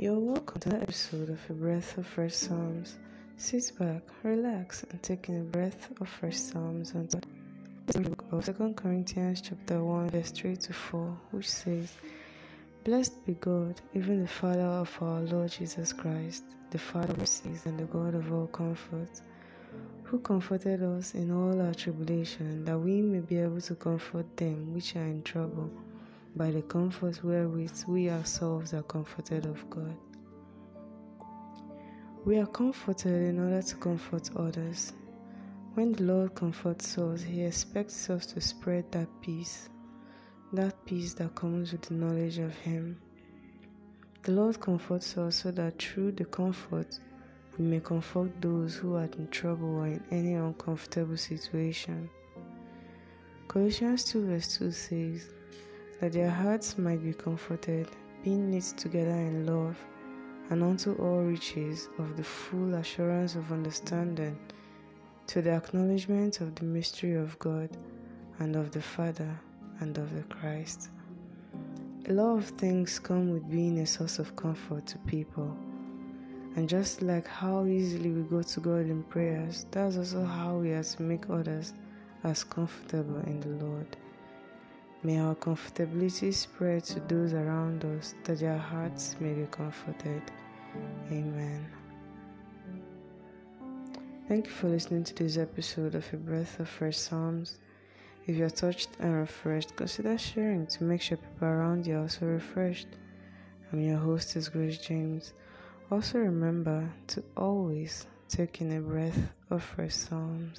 You're welcome to another episode of A Breath of Fresh Psalms. Sit back, relax, and take in a breath of fresh Psalms on the book of 2 Corinthians chapter 1, verse 3 to 4, which says, Blessed be God, even the Father of our Lord Jesus Christ, the Father of mercies and the God of all comfort, who comforted us in all our tribulation, that we may be able to comfort them which are in trouble by the comfort wherewith we ourselves are comforted of God. We are comforted in order to comfort others. When the Lord comforts us, He expects us to spread that peace, that peace that comes with the knowledge of Him. The Lord comforts us so that through the comfort, we may comfort those who are in trouble or in any uncomfortable situation. Colossians 2 verse 2 says, that their hearts might be comforted, being knit together in love, and unto all riches of the full assurance of understanding, to the acknowledgement of the mystery of God, and of the Father, and of the Christ. A lot of things come with being a source of comfort to people. And just like how easily we go to God in prayers, that's also how we are to make others as comfortable in the Lord. May our comfortability spread to those around us that their hearts may be comforted. Amen. Thank you for listening to this episode of A Breath of Fresh Psalms. If you're touched and refreshed, consider sharing to make sure people around you are also refreshed. I'm your host, is Grace James. Also remember to always take in a breath of fresh psalms.